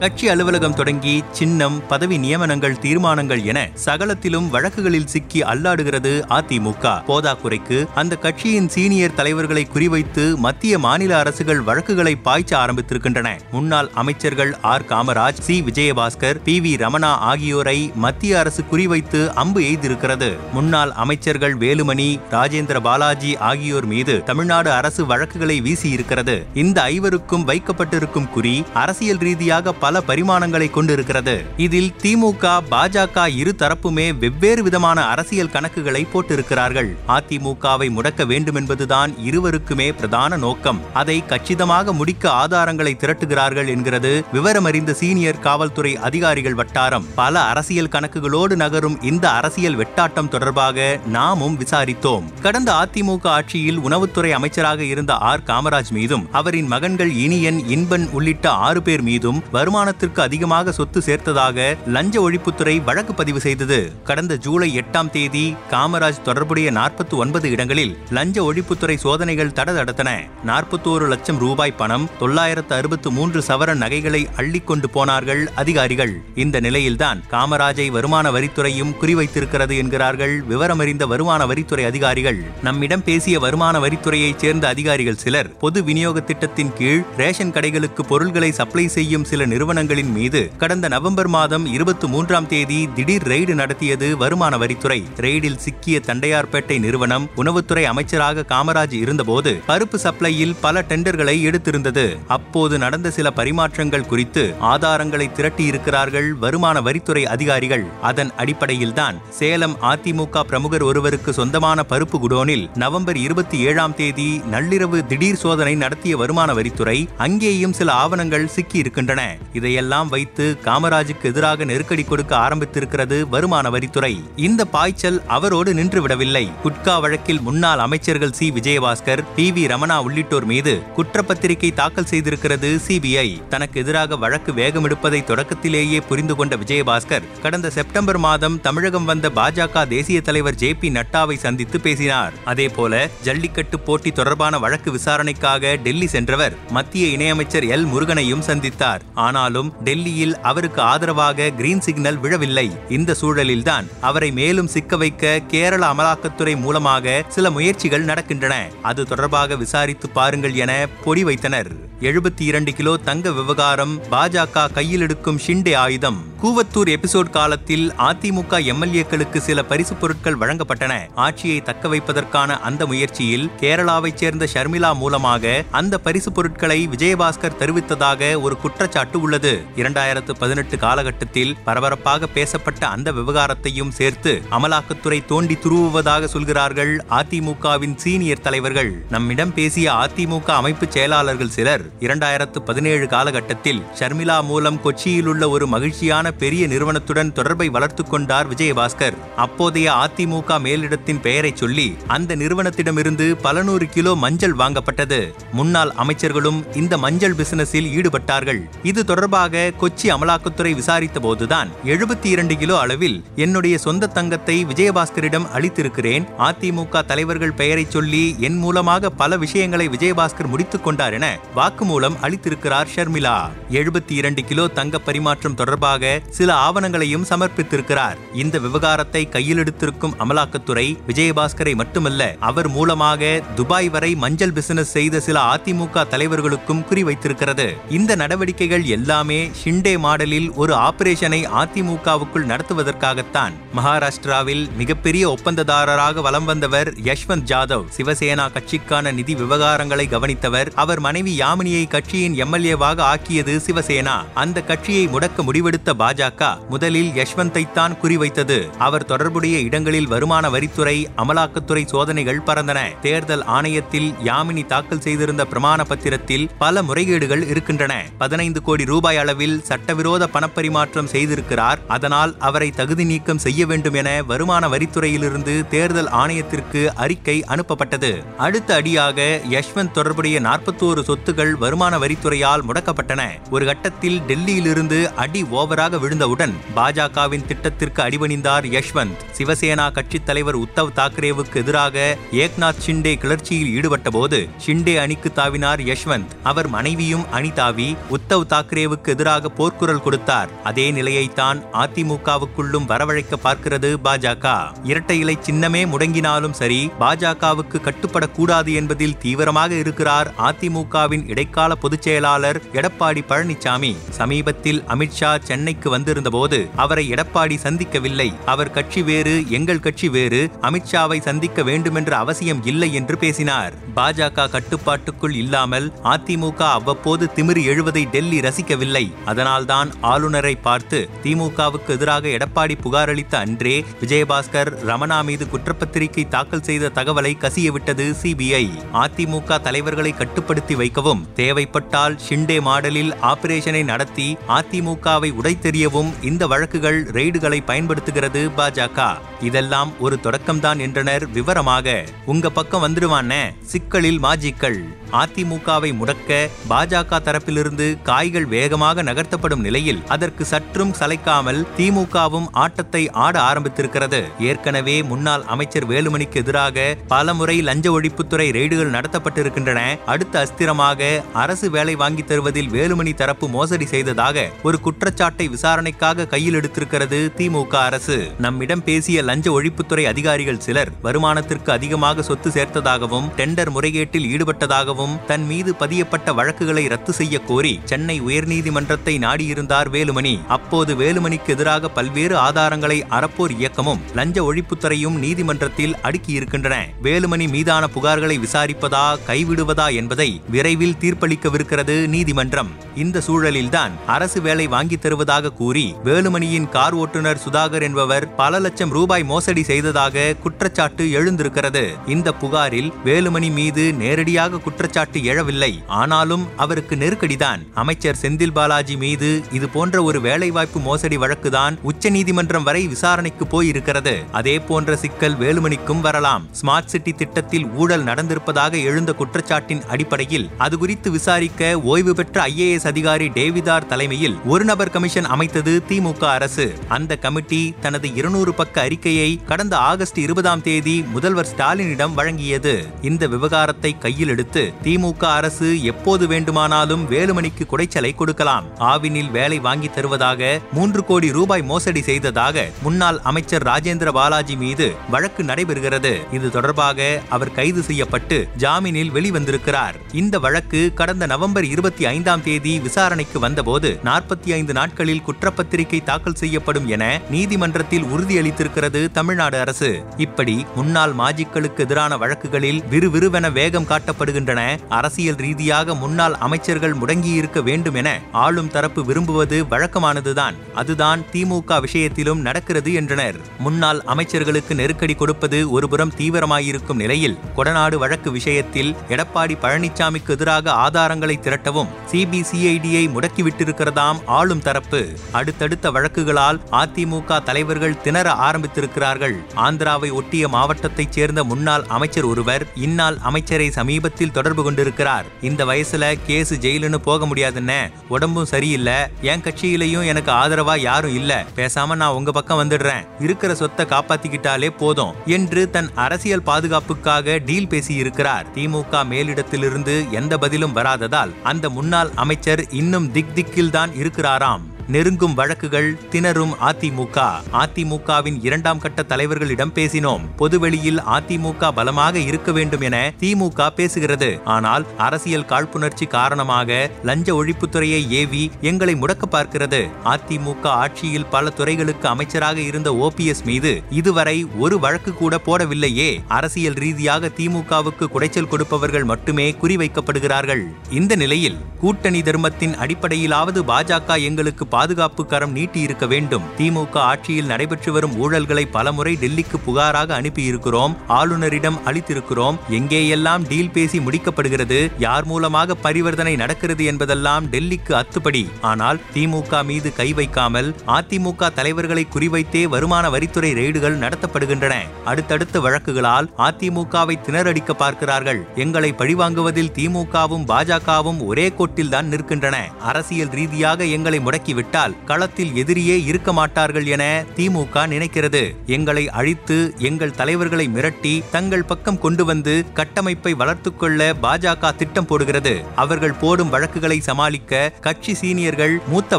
கட்சி அலுவலகம் தொடங்கி சின்னம் பதவி நியமனங்கள் தீர்மானங்கள் என சகலத்திலும் வழக்குகளில் சிக்கி அல்லாடுகிறது அதிமுக. போதாக்குறைக்கு அந்த கட்சியின் சீனியர் தலைவர்களை குறிவைத்து மத்திய மாநில அரசுகள் வழக்குகளை பாய்ச்ச ஆரம்பித்திருக்கின்றன. முன்னாள் அமைச்சர்கள் R. Kamaraj C. Vijayabaskar P. V. Ramana ஆகியோரை மத்திய அரசு குறிவைத்து அம்பு எய்திருக்கிறது. முன்னாள் அமைச்சர்கள் வேலுமணி ராஜேந்திர பாலாஜி ஆகியோர் மீது தமிழ்நாடு அரசு வழக்குகளை வீசியிருக்கிறது. இந்த ஐவருக்கும் வைக்கப்பட்டிருக்கும் குறி அரசியல் ரீதியாக பல பரிமாணங்களை கொண்டிருக்கிறது. இதில் திமுக பாஜக இரு தரப்புமே வெவ்வேறு விதமான அரசியல் கணக்குகளை போட்டிருக்கிறார்கள். அதிமுகவை முடக்க வேண்டும் என்பதுதான் இருவருக்குமே பிரதான நோக்கம். அதை கச்சிதமாக முடிக்க ஆதாரங்களை திரட்டுகிறார்கள் என்கிறது விவரமறிந்த சீனியர் காவல்துறை அதிகாரிகள் வட்டாரம். பல அரசியல் கணக்குகளோடு நகரும் இந்த அரசியல் வெட்டாட்டம் தொடர்பாக நாமும் விசாரித்தோம். கடந்த அதிமுக ஆட்சியில் உணவுத்துறை அமைச்சராக இருந்த ஆர். காமராஜ் மீதும் அவரின் மகன்கள் இனியன் இன்பன் உள்ளிட்ட ஆறு பேர் மீதும் வருமான வருமானத்திற்கு அதிகமாக சொத்து சேர்த்ததாக லஞ்ச ஒழிப்புத்துறை வழக்கு பதிவு செய்தது. கடந்த ஜூலை எட்டாம் தேதி காமராஜ் தொடர்புடைய நாற்பத்தி ஒன்பது இடங்களில் லஞ்ச ஒழிப்புத்துறை சோதனைகள் தடதடத்தன. நாற்பத்தோரு லட்சம் ரூபாய் பணம் தொள்ளாயிரத்து அறுபத்து மூன்று சவரன் நகைகளை அள்ளிக்கொண்டு போனார்கள் அதிகாரிகள். இந்த நிலையில்தான் காமராஜை வருமான வரித்துறையும் குறிவைத்திருக்கிறது என்கிறார்கள் விவரமறிந்த வருமான வரித்துறை அதிகாரிகள். நம்மிடம் பேசிய வருமான வரித்துறையைச் சேர்ந்த அதிகாரிகள் சிலர் பொது விநியோக திட்டத்தின் கீழ் ரேஷன் கடைகளுக்கு பொருள்களை சப்ளை செய்யும் சில நிறுவனங்களின் மீது கடந்த நவம்பர் மாதம் இருபத்தி மூன்றாம் தேதி திடீர் ரெய்டு நடத்தியது வருமான வரித்துறை. ரெய்டில் சிக்கிய தண்டையார்பேட்டை நிறுவனம் உணவுத்துறை அமைச்சராக காமராஜ் இருந்தபோது பருப்பு சப்ளையில் பல டெண்டர்களை எடுத்திருந்தது. அப்போது நடந்த சில பரிமாற்றங்கள் குறித்து ஆதாரங்களை திரட்டியிருக்கிறார்கள் வருமான வரித்துறை அதிகாரிகள். அதன் அடிப்படையில்தான் சேலம் அதிமுக பிரமுகர் ஒருவருக்கு சொந்தமான பருப்பு குடோனில் நவம்பர் இருபத்தி ஏழாம் தேதி நள்ளிரவு திடீர் சோதனை நடத்திய வருமான வரித்துறை. அங்கேயும் சில ஆவணங்கள் சிக்கியிருக்கின்றன. இதையெல்லாம் வைத்து காமராஜுக்கு எதிராக நெருக்கடி கொடுக்க ஆரம்பித்திருக்கிறது வருமான வரித்துறை. இந்த பாய்ச்சல் அவரோடு நின்றுவிடவில்லை. குட்கா வழக்கில் முன்னாள் அமைச்சர்கள் C. Vijayabaskar P. V. Ramana உள்ளிட்டோர் மீது குற்றப்பத்திரிகை தாக்கல் செய்திருக்கிறது சிபிஐ தனக்கு எதிராக வழக்கு வேகமெடுப்பதை தொடக்கத்திலேயே புரிந்து கொண்ட விஜயபாஸ்கர் கடந்த செப்டம்பர் மாதம் தமிழகம் வந்த பாஜக தேசிய தலைவர் ஜே. பி. நட்டாவை சந்தித்து பேசினார். அதேபோல ஜல்லிக்கட்டு போட்டி தொடர்பான வழக்கு விசாரணைக்காக டெல்லி சென்றவர் மத்திய இணையமைச்சர் எல். முருகனையும் சந்தித்தார். ஆனால் ஆனாலும் டெல்லியில் அவருக்கு ஆதரவாக கிரீன் சிக்னல் விழவில்லை. இந்த சூழலில்தான் அவரை மேலும் சிக்க வைக்க கேரள அமலாக்கத்துறை மூலமாக சில முயற்சிகள் நடக்கின்றன. அது தொடர்பாக விசாரித்து பாருங்கள் என பொடி வைத்தனர். எழுபத்தி இரண்டு கிலோ தங்க விவகாரம் பாஜக கையில் எடுக்கும் ஷிண்டே ஆயுதம். கூவத்தூர் எபிசோட் காலத்தில் அதிமுக எம்எல்ஏக்களுக்கு சில பரிசு பொருட்கள் வழங்கப்பட்டன. ஆட்சியை தக்க வைப்பதற்கான அந்த முயற்சியில் கேரளாவைச் சேர்ந்த ஷர்மிளா மூலமாக அந்த பரிசு பொருட்களை விஜயபாஸ்கர் தெரிவித்ததாக ஒரு குற்றச்சாட்டு உள்ளது. இரண்டாயிரத்து பதினெட்டு காலகட்டத்தில் பரபரப்பாக பேசப்பட்ட அந்த விவகாரத்தையும் சேர்த்து அமலாக்கத்துறை தோண்டி துருவுவதாக சொல்கிறார்கள் அதிமுகவின் சீனியர் தலைவர்கள். நம்மிடம் பேசிய அதிமுக அமைப்பு செயலாளர்கள் சிலர் இரண்டாயிரத்து பதினேழு காலகட்டத்தில் ஷர்மிளா மூலம் கொச்சியில் உள்ள ஒரு மகிழ்ச்சியான பெரிய நிறுவனத்துடன் தொடர்பை வளர்த்து கொண்டார் விஜயபாஸ்கர். அப்போதைய அதிமுக மேலிடத்தின் பெயரை சொல்லி அந்த நிறுவனத்திடமிருந்து பல நூறு கிலோ மஞ்சள் வாங்கப்பட்டது. முன்னாள் அமைச்சர்களும் இந்த மஞ்சள் பிசினஸில் ஈடுபட்டார்கள். இது தொடர்பாக கொச்சி அமலாக்கத்துறை விசாரித்த போதுதான் எழுபத்தி இரண்டு கிலோ அளவில் என்னுடைய சொந்த தங்கத்தை விஜயபாஸ்கரிடம் அளித்திருக்கிறேன். அதிமுக தலைவர்கள் பெயரை சொல்லி என் மூலமாக பல விஷயங்களை விஜயபாஸ்கர் முடித்துக் கொண்டார் என வாக்கு வாக்குமூலம் அளித்திருக்கிறார் ஷர்மிளா. எழுபத்தி இரண்டு கிலோ தங்க பரிமாற்றம் தொடர்பாக சில ஆவணங்களையும் சமர்ப்பித்திருக்கிறார். இந்த விவகாரத்தை கையில் எடுத்திருக்கும் அமலாக்கத்துறை விஜயபாஸ்கரை மட்டுமல்ல அவர் மூலமாக துபாய் வரை மஞ்சள் பிசினஸ் செய்த சில அதிமுக தலைவர்களுக்கும் குறிவைத்திருக்கிறது இந்த நடவடிக்கைகள் எல்லாமே ஷிண்டே மாடலில் ஒரு ஆபரேஷனை அதிமுகவுக்குள் நடத்துவதற்காகத்தான். மகாராஷ்டிராவில் மிகப்பெரிய ஒப்பந்ததாரராக வலம் வந்தவர் யஷ்வந்த் ஜாதவ். சிவசேனா கட்சிக்கான நிதி விவகாரங்களை கவனித்தவர் அவர் மனைவி யாமினி அத்வானியை கட்சியின் எம்எல்ஏவாக ஆக்கியது சிவசேனா. அந்த கட்சியை முடக்க முடிவெடுத்த பாஜக முதலில் யஷ்வந்தை தான் குறிவைத்தது. அவர் தொடர்புடைய இடங்களில் வருமான வரித்துறை அமலாக்கத்துறை சோதனைகள் பறந்தன. தேர்தல் ஆணையத்தில் யாமினி தாக்கல் செய்திருந்த பிரமாண பத்திரத்தில் பல முறைகேடுகள் இருக்கின்றன. பதினைந்து கோடி ரூபாய் அளவில் சட்டவிரோத பணப்பரிமாற்றம் செய்திருக்கிறார். அதனால் அவரை தகுதி நீக்கம் செய்ய வேண்டும் என வருமான வரித்துறையிலிருந்து தேர்தல் ஆணையத்திற்கு அறிக்கை அனுப்பப்பட்டது. அடுத்த அடியாக யஷ்வந்த் தொடர்புடைய நாற்பத்தோரு சொத்துகள் வருமான வரித்துறையால் முடக்கப்பட்டன. ஒரு கட்டத்தில் டெல்லியிலிருந்து அடி ஓவராக விழுந்தவுடன் பாஜகவின் திட்டத்திற்கு அடிபணிந்தார் யஷ்வந்த். சிவசேனா கட்சித் தலைவர் உத்தவ் தாக்கரேவுக்கு எதிராக ஏக்நாத் ஷிண்டே கிளர்ச்சியில் ஈடுபட்ட போது ஷிண்டே அணிக்கு தாவினார் யஷ்வந்த். அவர் மனைவியும் அணி தாவி உத்தவ் தாக்கரேவுக்கு எதிராக போர்க்குரல் கொடுத்தார். அதே நிலையைத்தான் அதிமுகவுக்குள்ளும் வரவழைக்க பார்க்கிறது பாஜக. இரட்டை இலை சின்னமே முடங்கினாலும் சரி பாஜகவுக்கு கட்டுப்படக்கூடாது என்பதில் தீவிரமாக இருக்கிறார் அதிமுகவின் இடை இடைக்கால பொதுச் செயலாளர் எடப்பாடி பழனிசாமி சமீபத்தில் அமித்ஷா சென்னைக்கு வந்திருந்தபோது அவரை எடப்பாடி சந்திக்கவில்லை. அவர் கட்சி வேறு எங்கள் கட்சி வேறு அமித்ஷாவை சந்திக்க வேண்டுமென்ற அவசியம் இல்லை என்று பேசினார். பாஜக கட்டுப்பாட்டுக்குள் இல்லாமல் அதிமுக அவ்வப்போது திமிரி எழுவதை டெல்லி ரசிக்கவில்லை. அதனால்தான் ஆளுநரை பார்த்து திமுகவுக்கு எதிராக எடப்பாடி புகாரளித்த அன்றே விஜயபாஸ்கர் ரமணா மீது குற்றப்பத்திரிகை தாக்கல் செய்த தகவலை கசியவிட்டது சிபிஐ. அதிமுக தலைவர்களை கட்டுப்படுத்தி வைக்கவும் தேவைப்பட்டால் ஷிண்டே மாடலில் ஆபரேஷனை நடத்தி அதிமுகவை உடைத்தெறியவும் இந்த வழக்குகள் ரெய்டுகளை பயன்படுத்துகிறது பாஜக. இதெல்லாம் ஒரு தொடக்கம்தான் என்றனர் விவரமாக. உங்க பக்கம் வந்துடுவான சிக்கலில் மாஜிக்கள். அதிமுகவை முடக்க பாஜக தரப்பிலிருந்து காய்கள் வேகமாக நகர்த்தப்படும் நிலையில் அதற்கு சற்றும் சளைக்காமல் திமுகவும் ஆட்டத்தை ஆட ஆரம்பித்திருக்கிறது. ஏற்கனவே முன்னாள் அமைச்சர் வேலுமணிக்கு எதிராக பலமுறை லஞ்ச ஒழிப்புத்துறை ரெய்டுகள் நடத்தப்பட்டிருக்கின்றன. அடுத்த அஸ்திரமாக அரசு வேலை வாங்கி தருவதில் வேலுமணி தரப்பு மோசடி செய்ததாக ஒரு குற்றச்சாட்டை விசாரணைக்காக கையில் எடுத்திருக்கிறது திமுக அரசு. நம்மிடம் பேசிய லஞ்ச ஒழிப்புத்துறை அதிகாரிகள் சிலர் வருமானத்திற்கு அதிகமாக சொத்து சேர்த்ததாகவும் டெண்டர் முறைகேட்டில் ஈடுபட்டதாகவும் தன் மீது பதியப்பட்ட வழக்குகளை ரத்து செய்ய கோரி சென்னை உயர்நீதிமன்றத்தை நாடியிருந்தார் வேலுமணி. அப்போது வேலுமணிக்கு எதிராக பல்வேறு ஆதாரங்களை அறப்போர் இயக்கமும் லஞ்ச ஒழிப்புத்துறையும் நீதிமன்றத்தில் அடுக்கியிருக்கின்றன. வேலுமணி மீதான புகார்களை விசாரிப்பதா கைவிடுவதா என்பதை விரைவில் தீர்ப்பளிக்கவிருக்கிறது நீதிமன்றம். இந்த சூழலில்தான் அரசு வேலை வாங்கித் தருவதாக கூறி வேலுமணியின் கார் ஓட்டுநர் சுதாகர் என்பவர் பல லட்சம் ரூபாய் மோசடி செய்ததாக குற்றச்சாட்டு எழுந்திருக்கிறது. இந்த புகாரில் வேலுமணி மீது நேரடியாக குற்ற குற்றச்சாட்டு எழவில்லை. ஆனாலும் அவருக்கு நெருக்கடிதான். அமைச்சர் செந்தில் பாலாஜி மீது இது போன்ற ஒரு வேலைவாய்ப்பு மோசடி வழக்குதான் உச்சநீதிமன்றம் வரை விசாரணைக்கு போயிருக்கிறது. அதே போன்ற சிக்கல் வேலுமணிக்கும் வரலாம். ஸ்மார்ட் சிட்டி திட்டத்தில் ஊழல் நடந்திருப்பதாக எழுந்த குற்றச்சாட்டின் அடிப்படையில் அது குறித்து விசாரிக்க ஓய்வு பெற்ற ஐஏஎஸ் அதிகாரி டேவிதார் தலைமையில் ஒரு நபர் கமிஷன் அமைத்தது திமுக அரசு. அந்த கமிட்டி தனது இருநூறு பக்க அறிக்கையை கடந்த ஆகஸ்ட் இருபதாம் தேதி முதல்வர் ஸ்டாலினிடம் வழங்கியது. இந்த விவகாரத்தை கையில் எடுத்து திமுக அரசு எப்போது வேண்டுமானாலும் வேலுமணிக்கு குடைச்சலை கொடுக்கலாம். ஆவினில் வேலை வாங்கி தருவதாக மூன்று கோடி ரூபாய் மோசடி செய்ததாக முன்னாள் அமைச்சர் ராஜேந்திர பாலாஜி மீது வழக்கு நடைபெறுகிறது. இது தொடர்பாக அவர் கைது செய்யப்பட்டு ஜாமீனில் வெளிவந்திருக்கிறார். இந்த வழக்கு கடந்த நவம்பர் இருபத்தி ஐந்தாம் தேதி விசாரணைக்கு வந்தபோது நாற்பத்தி ஐந்து நாட்களில் குற்றப்பத்திரிகை தாக்கல் செய்யப்படும் என நீதிமன்றத்தில் உறுதியளித்திருக்கிறது தமிழ்நாடு அரசு. இப்படி முன்னாள் மாஜிக்களுக்கு எதிரான வழக்குகளில் விறுவிறுவென வேகம் காட்டப்படுகின்றன. அரசியல் ரீதியாக முன்னாள் அமைச்சர்கள் முடங்கியிருக்க வேண்டும் என ஆளும் தரப்பு விரும்புவது வழக்கமானதுதான். அதுதான் திமுக விஷயத்திலும் நடக்கிறது என்றனர். முன்னாள் அமைச்சர்களுக்கு நெருக்கடி கொடுப்பது ஒருபுறம் தீவிரமாயிருக்கும் நிலையில் கொடநாடு வழக்கு விஷயத்தில் எடப்பாடி பழனிசாமிக்கு எதிராக ஆதாரங்களை திரட்டவும் சிபிசிஐடியை முடக்கிவிட்டிருக்கிறதாம் ஆளும் தரப்பு. அடுத்தடுத்த வழக்குகளால் அதிமுக தலைவர்கள் திணற ஆரம்பித்திருக்கிறார்கள். ஆந்திராவை ஒட்டிய மாவட்டத்தைச் சேர்ந்த முன்னாள் அமைச்சர் ஒருவர் இந்நாள் அமைச்சரை சமீபத்தில் தொடர்பு கொண்டிருக்கிறார். இந்த வயசுல கேஸ் ஜெயிலுன்னு போக முடியாதுன்னு உடம்பும் சரியில்லை என் கட்சியிலையும் எனக்கு ஆதரவா யாரும் இல்ல பேசாம நான் உங்க பக்கம் வந்துடுறேன். இருக்கிற சொத்தை காப்பாத்திக்கிட்டாலே போதும் என்று தன் அரசியல் பாதுகாப்புக்காக டீல் பேசியிருக்கிறார். திமுக மேலிடத்திலிருந்து எந்த பதிலும் வராததால் அந்த முன்னாள் அமைச்சர் இன்னும் திக் திக்கில் தான் இருக்கிறாராம். நெருங்கும் வழக்குகள் திணறும் அதிமுக. அதிமுகவின் இரண்டாம் கட்ட தலைவர்களிடம் பேசினோம். பொதுவெளியில் அதிமுக பலமாக இருக்க வேண்டும் என திமுக பேசுகிறது. ஆனால் அரசியல் காழ்ப்புணர்ச்சி காரணமாக லஞ்ச ஒழிப்புத்துறையை ஏவி எங்களை முடக்க பார்க்கிறது. அதிமுக ஆட்சியில் பல துறைகளுக்கு அமைச்சராக இருந்த ஓபிஎஸ் மீது இதுவரை ஒரு வழக்கு கூட போடவில்லையே. அரசியல் ரீதியாக திமுகவுக்கு குடைச்சல் கொடுப்பவர்கள் மட்டுமே குறிவைக்கப்படுகிறார்கள். இந்த நிலையில் கூட்டணி தர்மத்தின் அடிப்படையிலாவது பாஜக எங்களுக்கு பாதுகாப்பு கரம் நீட்டி இருக்க வேண்டும். திமுக ஆட்சியில் நடைபெற்று வரும் ஊழல்களை பலமுறை டெல்லிக்கு புகாராக அனுப்பியிருக்கிறோம். ஆளுநரிடம் அளித்திருக்கிறோம். எங்கேயெல்லாம் டீல் பேசி முடிக்கப்படுகிறது யார் மூலமாக பரிவர்த்தனை நடக்கிறது என்பதெல்லாம் டெல்லிக்கு அத்துப்படி. ஆனால் திமுக மீது கை வைக்காமல் அதிமுக தலைவர்களை குறிவைத்தே வருமான வரித்துறை ரெய்டுகள் நடத்தப்படுகின்றன. அடுத்தடுத்த வழக்குகளால் அதிமுகவை திணறடிக்க பார்க்கிறார்கள். எங்களை பழிவாங்குவதில் திமுகவும் பாஜகவும் ஒரே கோட்டில்தான் நிற்கின்றன. அரசியல் ரீதியாக எங்களை விட்டால் களத்தில் எதிரியே இருக்க மாட்டார்கள் என திமுக நினைக்கிறது. எங்களை அழித்து எங்கள் தலைவர்களை மிரட்டி தங்கள் பக்கம் கொண்டு வந்து கட்டமைப்பை வளர்த்துக்கொள்ள பாஜக திட்டம் போடுகிறது. அவர்கள் போடும் வழக்குகளை சமாளிக்க கட்சி சீனியர்கள் மூத்த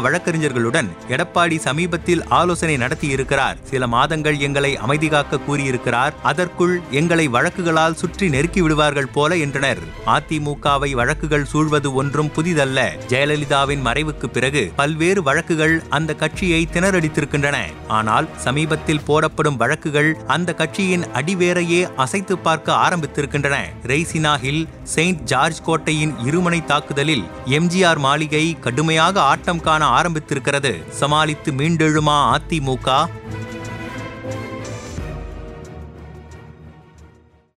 வழக்கறிஞர்களுடன் எடப்பாடி சமீபத்தில் ஆலோசனை நடத்தியிருக்கிறார். சில மாதங்கள் எங்களை அமைதி காக்க கூறியிருக்கிறார். அதற்குள் எங்களை வழக்குகளால் சுற்றி நெருக்கி விடுவார்கள் போல என்றனர். அதிமுகவை வழக்குகள் சூழ்வது ஒன்றும் புதிதல்ல. ஜெயலலிதாவின் மறைவுக்கு பிறகு பல்வேறு வழக்கு வழக்குகள் அந்த கட்சியை திணறடித்திருக்கின்றன. ஆனால் சமீபத்தில் போடப்படும் வழக்குகள் அந்த கட்சியின் அடிவேரையே அசைத்து பார்க்க ஆரம்பித்திருக்கின்றன. ரெய்சினா ஹில் செயின்ட் ஜார்ஜ் கோட்டையின் இருமனை தாக்குதலில் எம்ஜிஆர் மாளிகை கடுமையாக ஆட்டம் காண ஆரம்பித்திருக்கிறது. சமாளித்து மீண்டெழுமா அதிமுக?